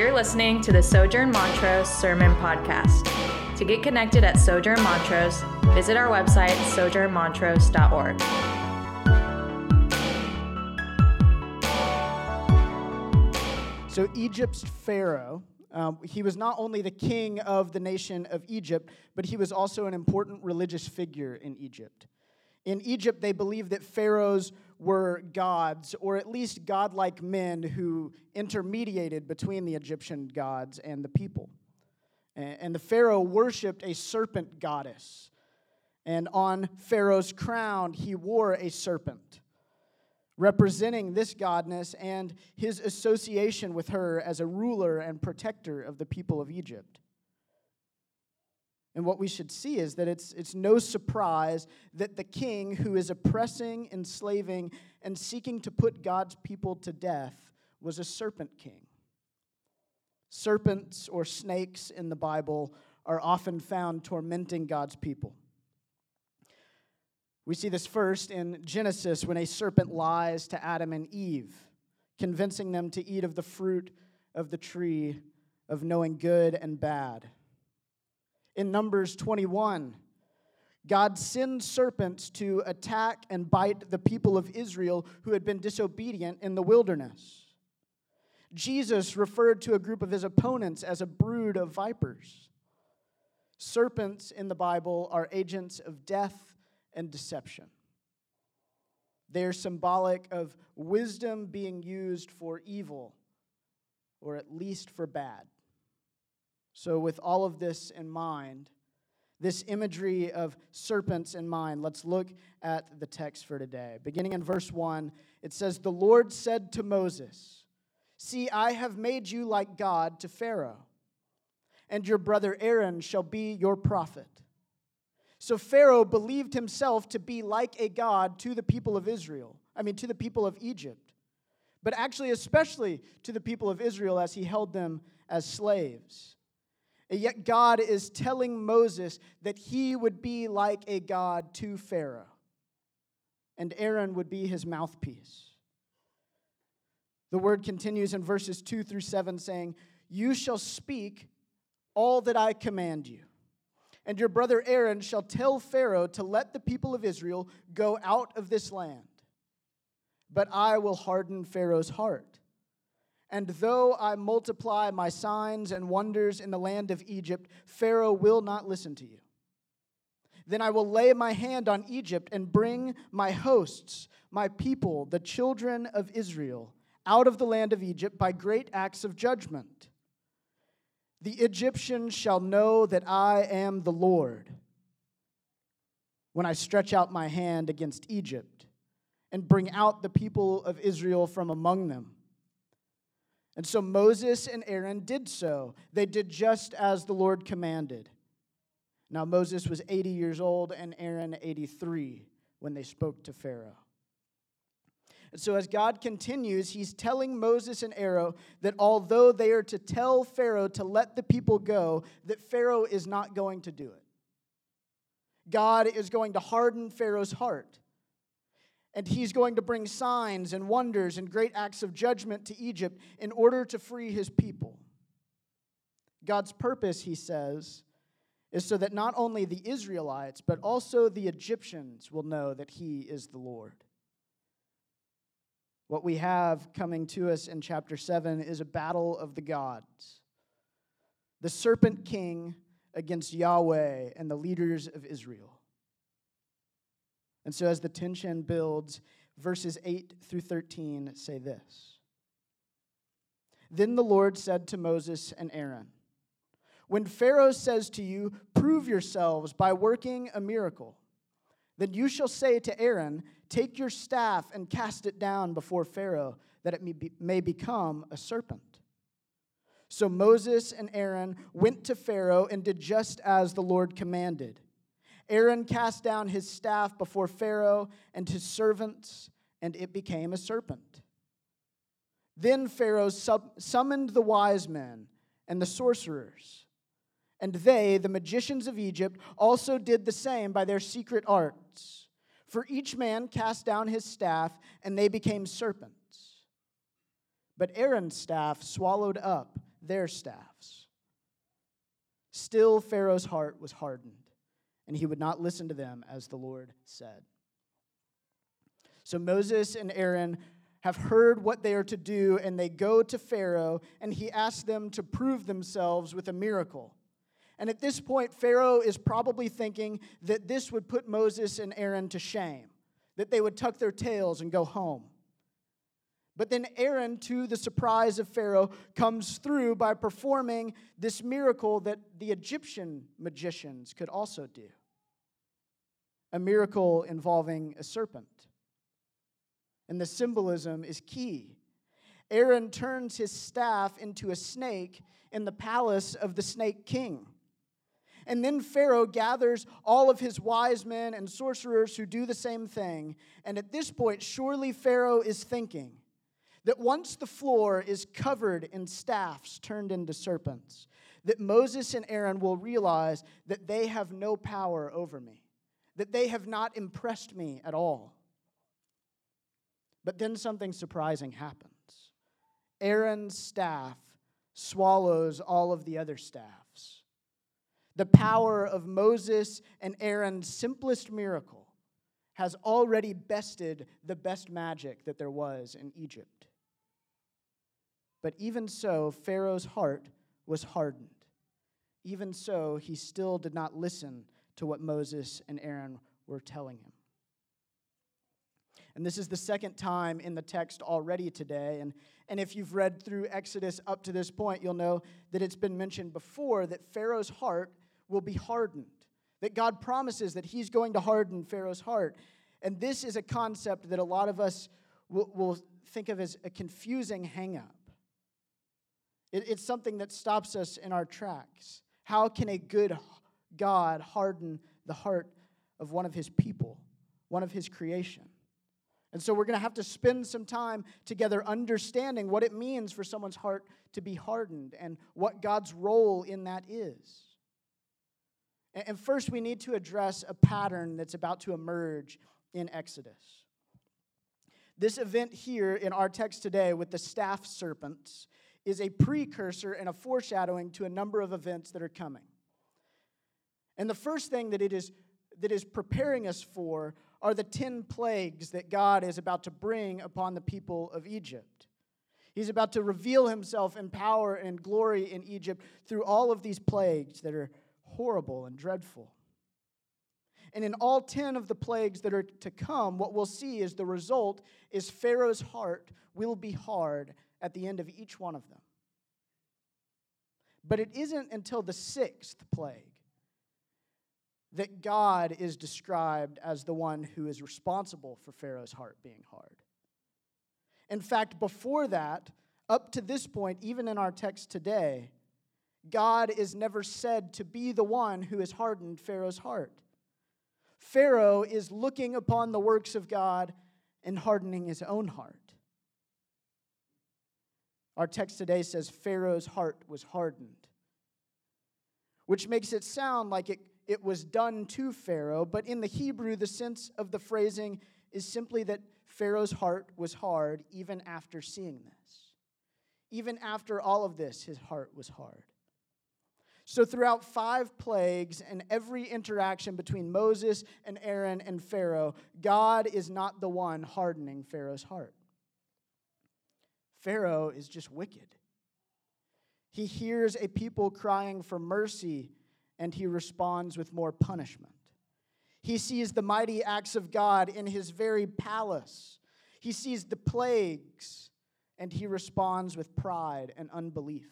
You're listening to the Sojourn Montrose Sermon Podcast. To get connected at Sojourn Montrose, visit our website, sojournmontrose.org. So, Egypt's Pharaoh, um, he was not only the king of the nation of Egypt, but he was also an important religious figure in Egypt. In Egypt, they believed that pharaohs were gods, or at least godlike men who intermediated between the Egyptian gods and the people. And the pharaoh worshiped a serpent goddess. And on Pharaoh's crown, he wore a serpent, representing this goddess and his association with her as a ruler and protector of the people of Egypt. And what we should see is that it's, it's no surprise that the king who is oppressing, enslaving, and seeking to put God's people to death was a serpent king. Serpents or snakes in the Bible are often found tormenting God's people. We see this first in Genesis when a serpent lies to Adam and Eve, convincing them to eat of the fruit of the tree of knowing good and bad in Numbers 21. God sends serpents to attack and bite the people of Israel who had been disobedient in the wilderness. Jesus referred to a group of his opponents as a brood of vipers. Serpents in the Bible are agents of death and deception. They are symbolic of wisdom being used for evil, or at least for bad. So, with all of this in mind, this imagery of serpents in mind, let's look at the text for today. Beginning in verse 1, it says, The Lord said to Moses, See, I have made you like God to Pharaoh, and your brother Aaron shall be your prophet. So Pharaoh believed himself to be like a God to the people of Israel, I mean, to the people of Egypt, but actually, especially to the people of Israel as he held them as slaves. And yet, God is telling Moses that he would be like a God to Pharaoh, and Aaron would be his mouthpiece. The word continues in verses 2 through 7, saying, You shall speak all that I command you. And your brother Aaron shall tell Pharaoh to let the people of Israel go out of this land. But I will harden Pharaoh's heart and though I multiply my signs and wonders in the land of Egypt, Pharaoh will not listen to you. Then I will lay my hand on Egypt and bring my hosts, my people, the children of Israel, out of the land of Egypt by great acts of judgment. The Egyptians shall know that I am the Lord when I stretch out my hand against Egypt and bring out the people of Israel from among them. And so Moses and Aaron did so. They did just as the Lord commanded. Now, Moses was 80 years old and Aaron 83 when they spoke to Pharaoh. And so, as God continues, he's telling Moses and Aaron that although they are to tell Pharaoh to let the people go, that Pharaoh is not going to do it. God is going to harden Pharaoh's heart. And he's going to bring signs and wonders and great acts of judgment to Egypt in order to free his people. God's purpose, he says, is so that not only the Israelites, but also the Egyptians will know that he is the Lord. What we have coming to us in chapter 7 is a battle of the gods. The serpent king against Yahweh and the leaders of Israel. And so, as the tension builds, verses 8 through 13 say this Then the Lord said to Moses and Aaron, When Pharaoh says to you, Prove yourselves by working a miracle, then you shall say to Aaron, Take your staff and cast it down before Pharaoh, that it may, be, may become a serpent. So Moses and Aaron went to Pharaoh and did just as the Lord commanded. Aaron cast down his staff before Pharaoh and his servants, and it became a serpent. Then Pharaoh sub- summoned the wise men and the sorcerers, and they, the magicians of Egypt, also did the same by their secret arts. For each man cast down his staff, and they became serpents. But Aaron's staff swallowed up their staffs. Still, Pharaoh's heart was hardened, and he would not listen to them as the Lord said. So Moses and Aaron have heard what they are to do, and they go to Pharaoh, and he asks them to prove themselves with a miracle. And at this point, Pharaoh is probably thinking that this would put Moses and Aaron to shame, that they would tuck their tails and go home. But then Aaron, to the surprise of Pharaoh, comes through by performing this miracle that the Egyptian magicians could also do a miracle involving a serpent. And the symbolism is key. Aaron turns his staff into a snake in the palace of the snake king. And then Pharaoh gathers all of his wise men and sorcerers who do the same thing. And at this point, surely Pharaoh is thinking that once the floor is covered in staffs turned into serpents, that Moses and Aaron will realize that they have no power over me, that they have not impressed me at all. But then something surprising happens. Aaron's staff swallows all of the other staffs. The power of Moses and Aaron's simplest miracle has already bested the best magic that there was in Egypt. But even so, Pharaoh's heart was hardened. Even so, he still did not listen to what Moses and Aaron were telling him. And this is the second time in the text already today. And, and if you've read through Exodus up to this point, you'll know that it's been mentioned before that Pharaoh's heart will be hardened, that God promises that he's going to harden Pharaoh's heart. And this is a concept that a lot of us will, will think of as a confusing hangup. It, it's something that stops us in our tracks. How can a good God harden the heart of one of his people, one of his creation? And so we're going to have to spend some time together understanding what it means for someone's heart to be hardened and what God's role in that is. And first, we need to address a pattern that's about to emerge in Exodus. This event here in our text today with the staff serpents is a precursor and a foreshadowing to a number of events that are coming. And the first thing that it is that is preparing us for are the 10 plagues that God is about to bring upon the people of Egypt. He's about to reveal himself in power and glory in Egypt through all of these plagues that are horrible and dreadful. And in all 10 of the plagues that are to come, what we'll see is the result is Pharaoh's heart will be hard at the end of each one of them. But it isn't until the sixth plague that God is described as the one who is responsible for Pharaoh's heart being hard. In fact, before that, up to this point, even in our text today, God is never said to be the one who has hardened Pharaoh's heart. Pharaoh is looking upon the works of God and hardening his own heart. Our text today says Pharaoh's heart was hardened, which makes it sound like it it was done to Pharaoh, but in the Hebrew, the sense of the phrasing is simply that Pharaoh's heart was hard even after seeing this. Even after all of this, his heart was hard. So, throughout five plagues and every interaction between Moses and Aaron and Pharaoh, God is not the one hardening Pharaoh's heart. Pharaoh is just wicked. He hears a people crying for mercy and he responds with more punishment. He sees the mighty acts of God in his very palace. He sees the plagues, and he responds with pride and unbelief.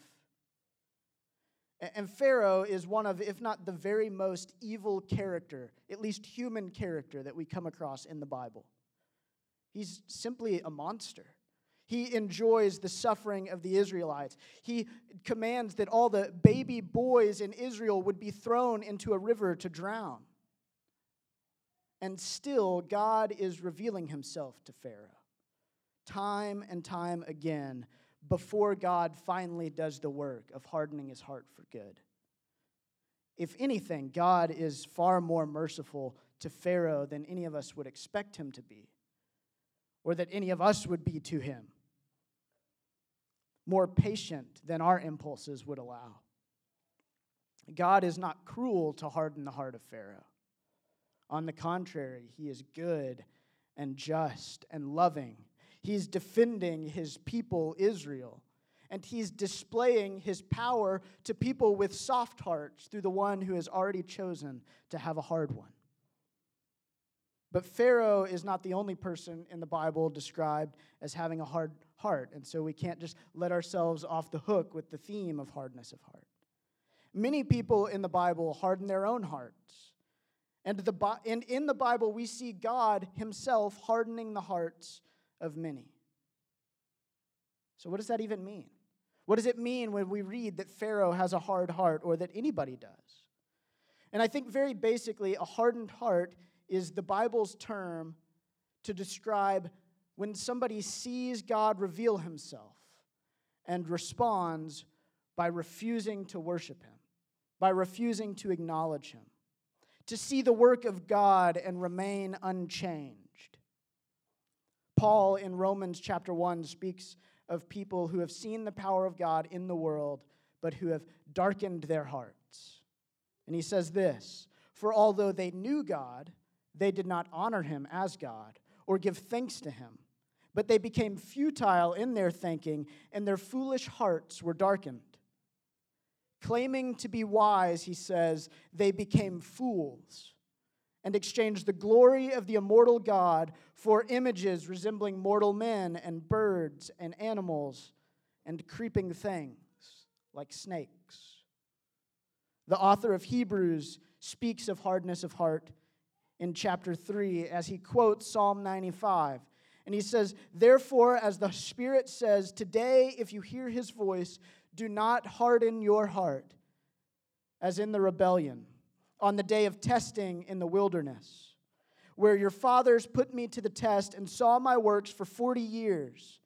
And Pharaoh is one of, if not the very most evil character, at least human character, that we come across in the Bible. He's simply a monster. He enjoys the suffering of the Israelites. He commands that all the baby boys in Israel would be thrown into a river to drown. And still, God is revealing himself to Pharaoh time and time again before God finally does the work of hardening his heart for good. If anything, God is far more merciful to Pharaoh than any of us would expect him to be, or that any of us would be to him. More patient than our impulses would allow. God is not cruel to harden the heart of Pharaoh. On the contrary, he is good and just and loving. He's defending his people, Israel, and he's displaying his power to people with soft hearts through the one who has already chosen to have a hard one. But Pharaoh is not the only person in the Bible described as having a hard heart, and so we can't just let ourselves off the hook with the theme of hardness of heart. Many people in the Bible harden their own hearts. And, the, and in the Bible, we see God Himself hardening the hearts of many. So, what does that even mean? What does it mean when we read that Pharaoh has a hard heart or that anybody does? And I think very basically, a hardened heart is the Bible's term to describe when somebody sees God reveal himself and responds by refusing to worship him, by refusing to acknowledge him, to see the work of God and remain unchanged. Paul in Romans chapter 1 speaks of people who have seen the power of God in the world, but who have darkened their hearts. And he says this For although they knew God, they did not honor him as God or give thanks to him, but they became futile in their thinking, and their foolish hearts were darkened. Claiming to be wise, he says, they became fools and exchanged the glory of the immortal God for images resembling mortal men and birds and animals and creeping things like snakes. The author of Hebrews speaks of hardness of heart in chapter 3 as he quotes Psalm 95. And he says, Therefore, as the Spirit says, today, if you hear his voice, do not harden your heart, as in the rebellion, on the day of testing in the wilderness, where your fathers put me to the test and saw my works for 40 years.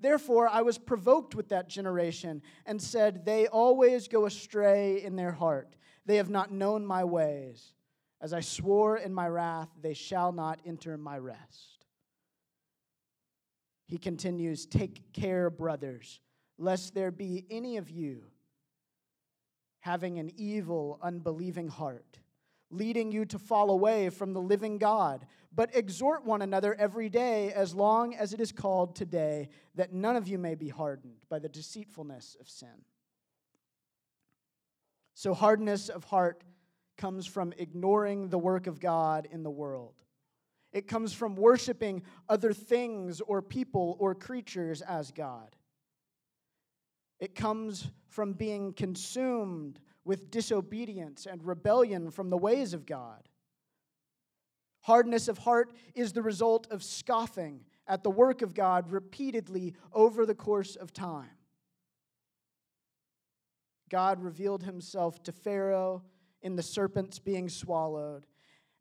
Therefore, I was provoked with that generation and said, They always go astray in their heart. They have not known my ways. As I swore in my wrath, they shall not enter my rest. He continues, Take care, brothers, lest there be any of you having an evil, unbelieving heart, leading you to fall away from the living God. But exhort one another every day, as long as it is called today, that none of you may be hardened by the deceitfulness of sin. So, hardness of heart comes from ignoring the work of God in the world. It comes from worshiping other things or people or creatures as God. It comes from being consumed with disobedience and rebellion from the ways of God. Hardness of heart is the result of scoffing at the work of God repeatedly over the course of time. God revealed himself to Pharaoh in the serpents being swallowed.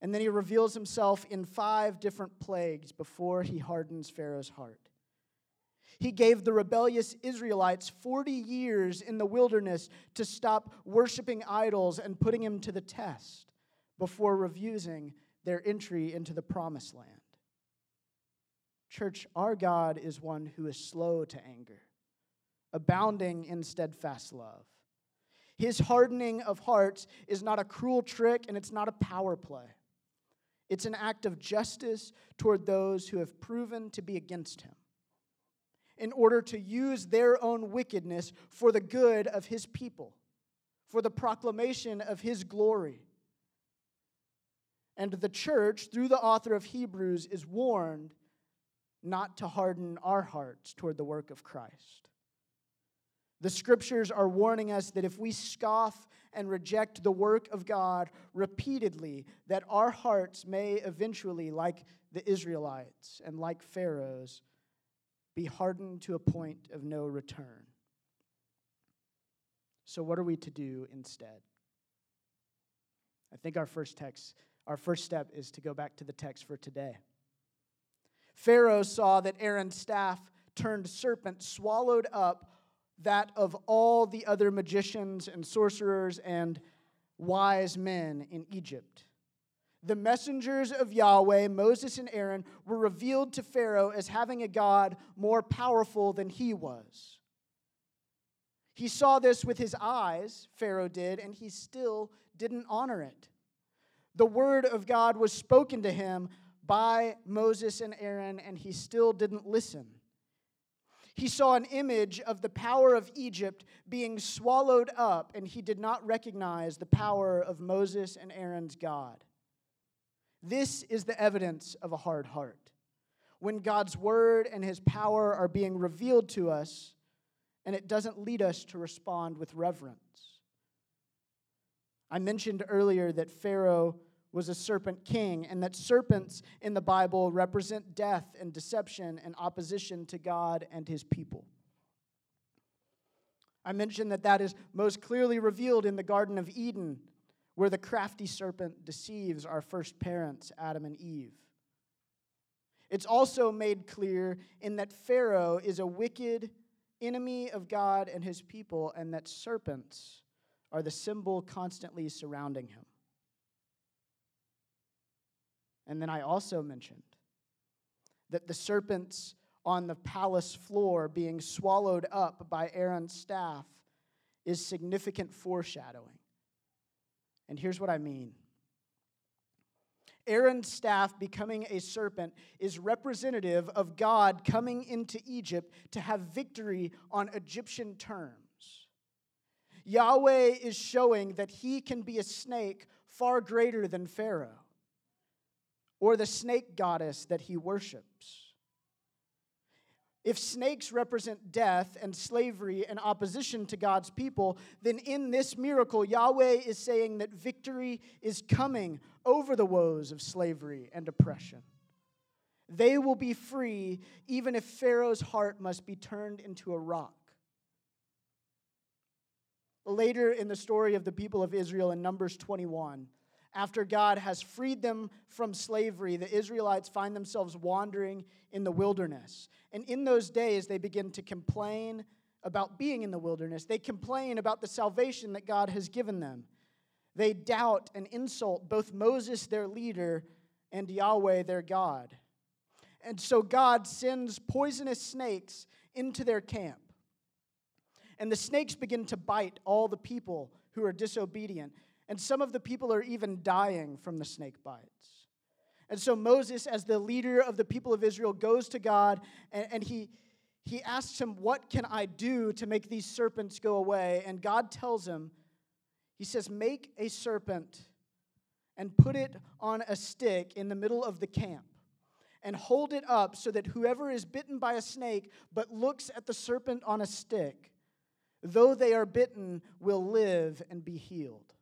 And then he reveals himself in five different plagues before he hardens Pharaoh's heart. He gave the rebellious Israelites 40 years in the wilderness to stop worshiping idols and putting him to the test before refusing their entry into the promised land. Church, our God is one who is slow to anger, abounding in steadfast love his hardening of hearts is not a cruel trick and it's not a power play. It's an act of justice toward those who have proven to be against him in order to use their own wickedness for the good of his people, for the proclamation of his glory. And the church, through the author of Hebrews, is warned not to harden our hearts toward the work of Christ. The scriptures are warning us that if we scoff and reject the work of God repeatedly, that our hearts may eventually, like the Israelites and like Pharaoh's, be hardened to a point of no return. So, what are we to do instead? I think our first text, our first step is to go back to the text for today. Pharaoh saw that Aaron's staff turned serpent swallowed up that of all the other magicians and sorcerers and wise men in Egypt. The messengers of Yahweh, Moses and Aaron, were revealed to Pharaoh as having a God more powerful than he was. He saw this with his eyes, Pharaoh did, and he still didn't honor it. The word of God was spoken to him by Moses and Aaron, and he still didn't listen. He saw an image of the power of Egypt being swallowed up, and he did not recognize the power of Moses and Aaron's God. This is the evidence of a hard heart. When God's word and his power are being revealed to us, and it doesn't lead us to respond with reverence. I mentioned earlier that Pharaoh was a serpent king, and that serpents in the Bible represent death and deception and opposition to God and his people. I mentioned that that is most clearly revealed in the Garden of Eden, where the crafty serpent deceives our first parents, Adam and Eve. It's also made clear in that Pharaoh is a wicked enemy of God and his people, and that serpents are the symbol constantly surrounding him. And then I also mentioned that the serpents on the palace floor being swallowed up by Aaron's staff is significant foreshadowing. And here's what I mean Aaron's staff becoming a serpent is representative of God coming into Egypt to have victory on Egyptian terms. Yahweh is showing that he can be a snake far greater than Pharaoh or the snake goddess that he worships. If snakes represent death and slavery and opposition to God's people, then in this miracle, Yahweh is saying that victory is coming over the woes of slavery and oppression. They will be free even if Pharaoh's heart must be turned into a rock. Later in the story of the people of Israel in Numbers 21, after God has freed them from slavery, the Israelites find themselves wandering in the wilderness. And in those days, they begin to complain about being in the wilderness. They complain about the salvation that God has given them. They doubt and insult both Moses, their leader, and Yahweh, their God. And so God sends poisonous snakes into their camp. And the snakes begin to bite all the people who are disobedient. And some of the people are even dying from the snake bites. And so Moses, as the leader of the people of Israel, goes to God and, and he, he asks him, What can I do to make these serpents go away? And God tells him, He says, Make a serpent and put it on a stick in the middle of the camp and hold it up so that whoever is bitten by a snake but looks at the serpent on a stick, though they are bitten, will live and be healed.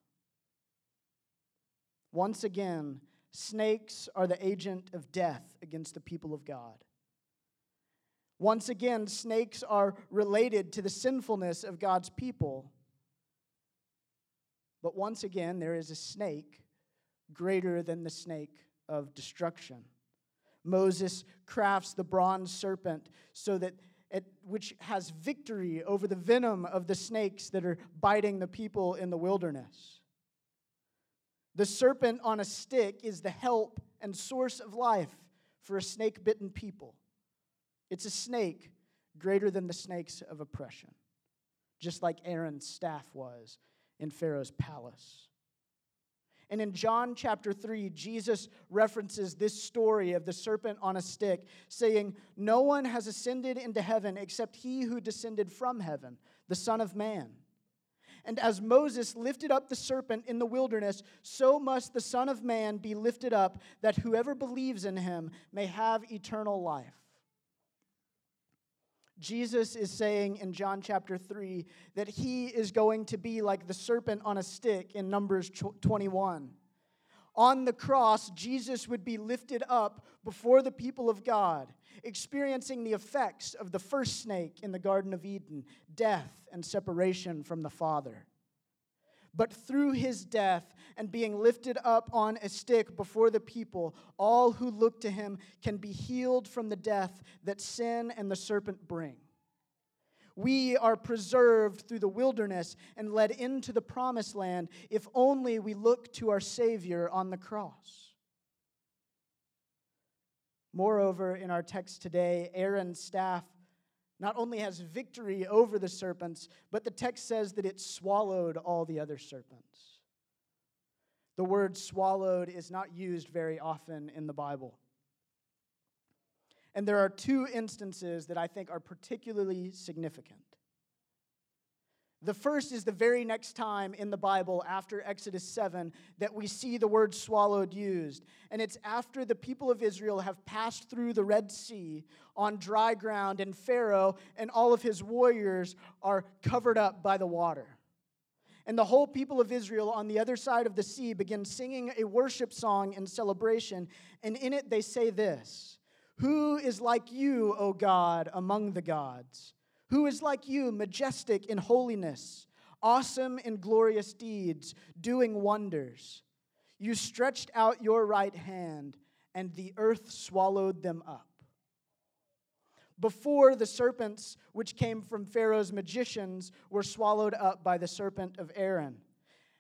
Once again, snakes are the agent of death against the people of God. Once again, snakes are related to the sinfulness of God's people. But once again, there is a snake greater than the snake of destruction. Moses crafts the bronze serpent so that it, which has victory over the venom of the snakes that are biting the people in the wilderness. The serpent on a stick is the help and source of life for a snake bitten people. It's a snake greater than the snakes of oppression, just like Aaron's staff was in Pharaoh's palace. And in John chapter 3, Jesus references this story of the serpent on a stick, saying, No one has ascended into heaven except he who descended from heaven, the Son of Man. And as Moses lifted up the serpent in the wilderness, so must the Son of Man be lifted up, that whoever believes in him may have eternal life. Jesus is saying in John chapter 3 that he is going to be like the serpent on a stick in Numbers 21. On the cross, Jesus would be lifted up before the people of God, experiencing the effects of the first snake in the Garden of Eden death and separation from the Father. But through his death and being lifted up on a stick before the people, all who look to him can be healed from the death that sin and the serpent bring. We are preserved through the wilderness and led into the promised land if only we look to our Savior on the cross. Moreover, in our text today, Aaron's staff not only has victory over the serpents, but the text says that it swallowed all the other serpents. The word swallowed is not used very often in the Bible. And there are two instances that I think are particularly significant. The first is the very next time in the Bible after Exodus 7 that we see the word swallowed used. And it's after the people of Israel have passed through the Red Sea on dry ground, and Pharaoh and all of his warriors are covered up by the water. And the whole people of Israel on the other side of the sea begin singing a worship song in celebration. And in it they say this Who is like you, O God, among the gods? Who is like you, majestic in holiness, awesome in glorious deeds, doing wonders? You stretched out your right hand, and the earth swallowed them up. Before the serpents, which came from Pharaoh's magicians, were swallowed up by the serpent of Aaron.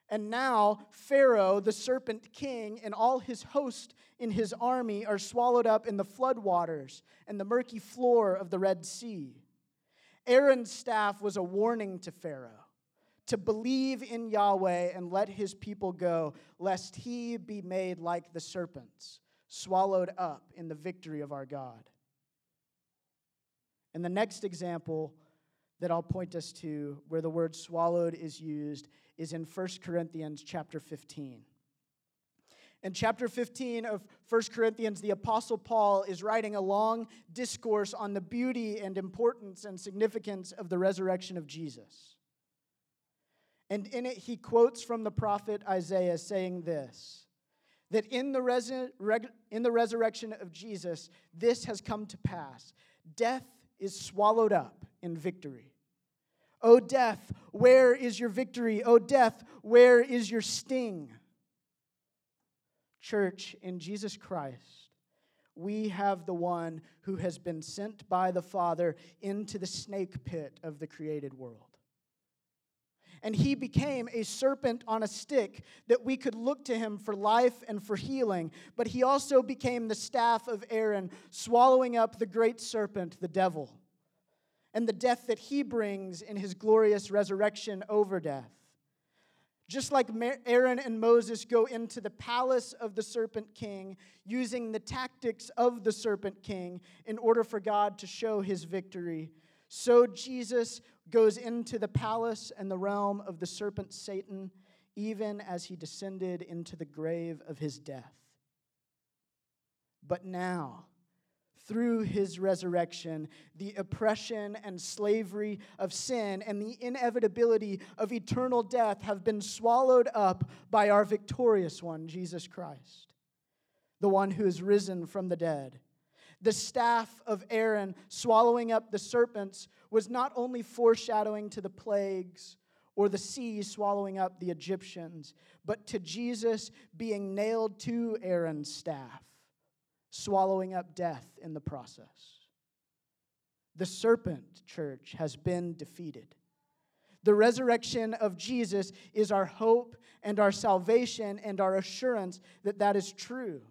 And now, Pharaoh, the serpent king, and all his host in his army are swallowed up in the floodwaters and the murky floor of the Red Sea. Aaron's staff was a warning to Pharaoh to believe in Yahweh and let his people go, lest he be made like the serpents, swallowed up in the victory of our God. And the next example that I'll point us to where the word swallowed is used is in 1 Corinthians chapter 15. In chapter 15 of 1 Corinthians, the Apostle Paul is writing a long discourse on the beauty and importance and significance of the resurrection of Jesus. And in it, he quotes from the prophet Isaiah saying this that in the, res- in the resurrection of Jesus, this has come to pass. Death is swallowed up in victory. O death, where is your victory? O death, where is your sting? Church, in Jesus Christ, we have the one who has been sent by the Father into the snake pit of the created world. And he became a serpent on a stick that we could look to him for life and for healing. But he also became the staff of Aaron, swallowing up the great serpent, the devil, and the death that he brings in his glorious resurrection over death. Just like Aaron and Moses go into the palace of the serpent king, using the tactics of the serpent king in order for God to show his victory, so Jesus goes into the palace and the realm of the serpent Satan, even as he descended into the grave of his death. But now, through his resurrection, the oppression and slavery of sin and the inevitability of eternal death have been swallowed up by our victorious one, Jesus Christ, the one who is risen from the dead. The staff of Aaron swallowing up the serpents was not only foreshadowing to the plagues or the sea swallowing up the Egyptians, but to Jesus being nailed to Aaron's staff swallowing up death in the process. The serpent, church, has been defeated. The resurrection of Jesus is our hope and our salvation and our assurance that that is true.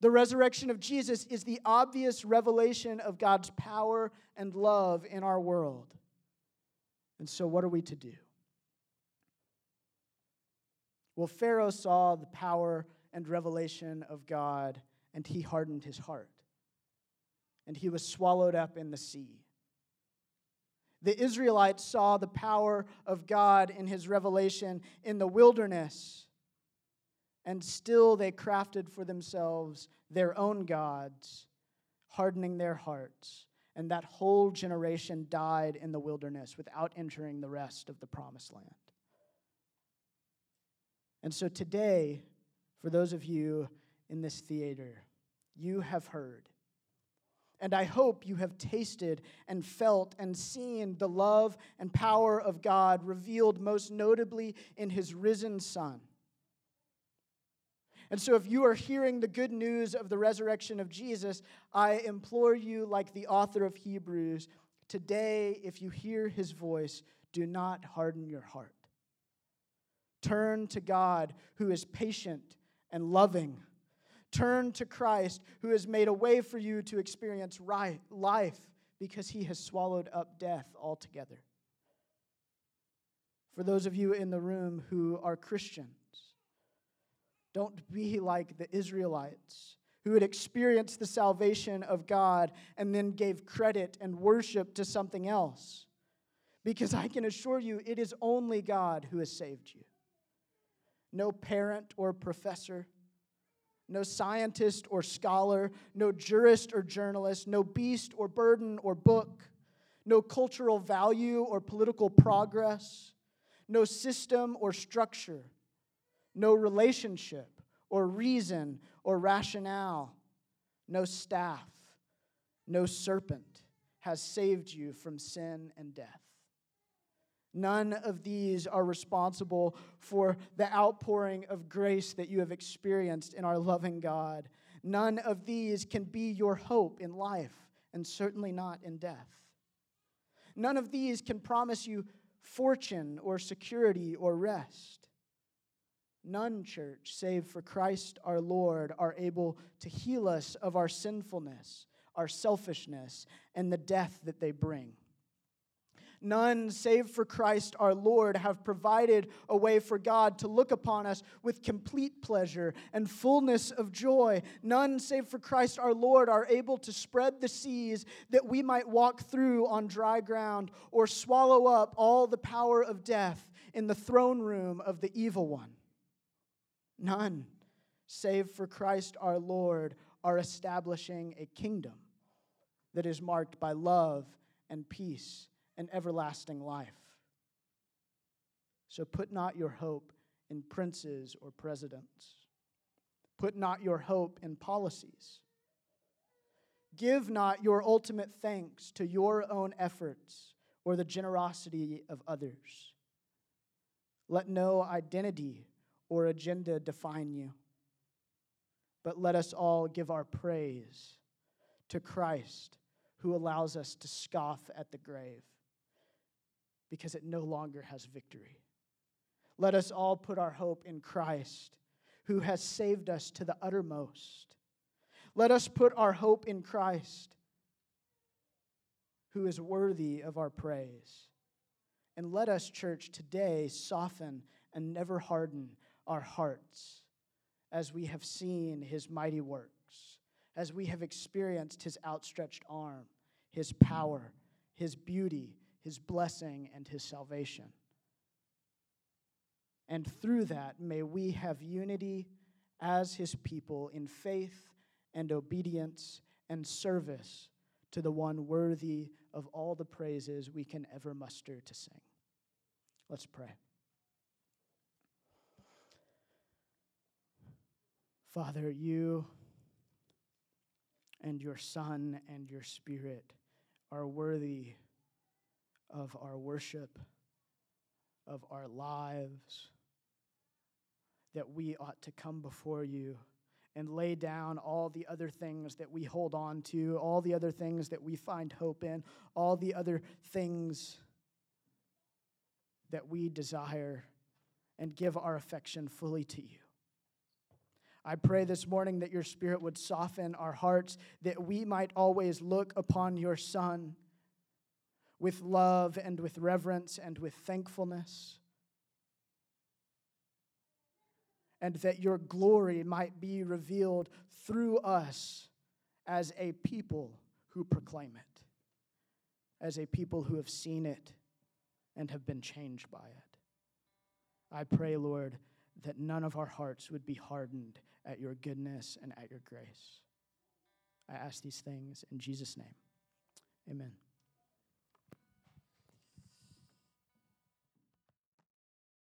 The resurrection of Jesus is the obvious revelation of God's power and love in our world. And so, what are we to do? Well, Pharaoh saw the power and revelation of God and he hardened his heart. And he was swallowed up in the sea. The Israelites saw the power of God in his revelation in the wilderness, and still they crafted for themselves their own gods, hardening their hearts. And that whole generation died in the wilderness without entering the rest of the promised land. And so today, for those of you in this theater. You have heard. And I hope you have tasted and felt and seen the love and power of God revealed most notably in his risen Son. And so, if you are hearing the good news of the resurrection of Jesus, I implore you, like the author of Hebrews, today, if you hear his voice, do not harden your heart. Turn to God, who is patient and loving Turn to Christ, who has made a way for you to experience right, life because he has swallowed up death altogether. For those of you in the room who are Christians, don't be like the Israelites who had experienced the salvation of God and then gave credit and worship to something else. Because I can assure you, it is only God who has saved you. No parent or professor, no scientist or scholar, no jurist or journalist, no beast or burden or book, no cultural value or political progress, no system or structure, no relationship or reason or rationale, no staff, no serpent has saved you from sin and death. None of these are responsible for the outpouring of grace that you have experienced in our loving God. None of these can be your hope in life, and certainly not in death. None of these can promise you fortune or security or rest. None, church, save for Christ our Lord, are able to heal us of our sinfulness, our selfishness, and the death that they bring. None, save for Christ our Lord, have provided a way for God to look upon us with complete pleasure and fullness of joy. None, save for Christ our Lord, are able to spread the seas that we might walk through on dry ground or swallow up all the power of death in the throne room of the evil one. None, save for Christ our Lord, are establishing a kingdom that is marked by love and peace and everlasting life. So put not your hope in princes or presidents. Put not your hope in policies. Give not your ultimate thanks to your own efforts or the generosity of others. Let no identity or agenda define you. But let us all give our praise to Christ who allows us to scoff at the grave because it no longer has victory. Let us all put our hope in Christ who has saved us to the uttermost. Let us put our hope in Christ who is worthy of our praise. And let us, church, today soften and never harden our hearts as we have seen his mighty works, as we have experienced his outstretched arm, his power, his beauty, his blessing, and his salvation. And through that, may we have unity as his people in faith and obedience and service to the one worthy of all the praises we can ever muster to sing. Let's pray. Father, you and your Son and your Spirit are worthy of our worship, of our lives, that we ought to come before you and lay down all the other things that we hold on to, all the other things that we find hope in, all the other things that we desire, and give our affection fully to you. I pray this morning that your Spirit would soften our hearts, that we might always look upon your Son with love and with reverence and with thankfulness, and that your glory might be revealed through us as a people who proclaim it, as a people who have seen it and have been changed by it. I pray, Lord, that none of our hearts would be hardened at your goodness and at your grace. I ask these things in Jesus' name. Amen.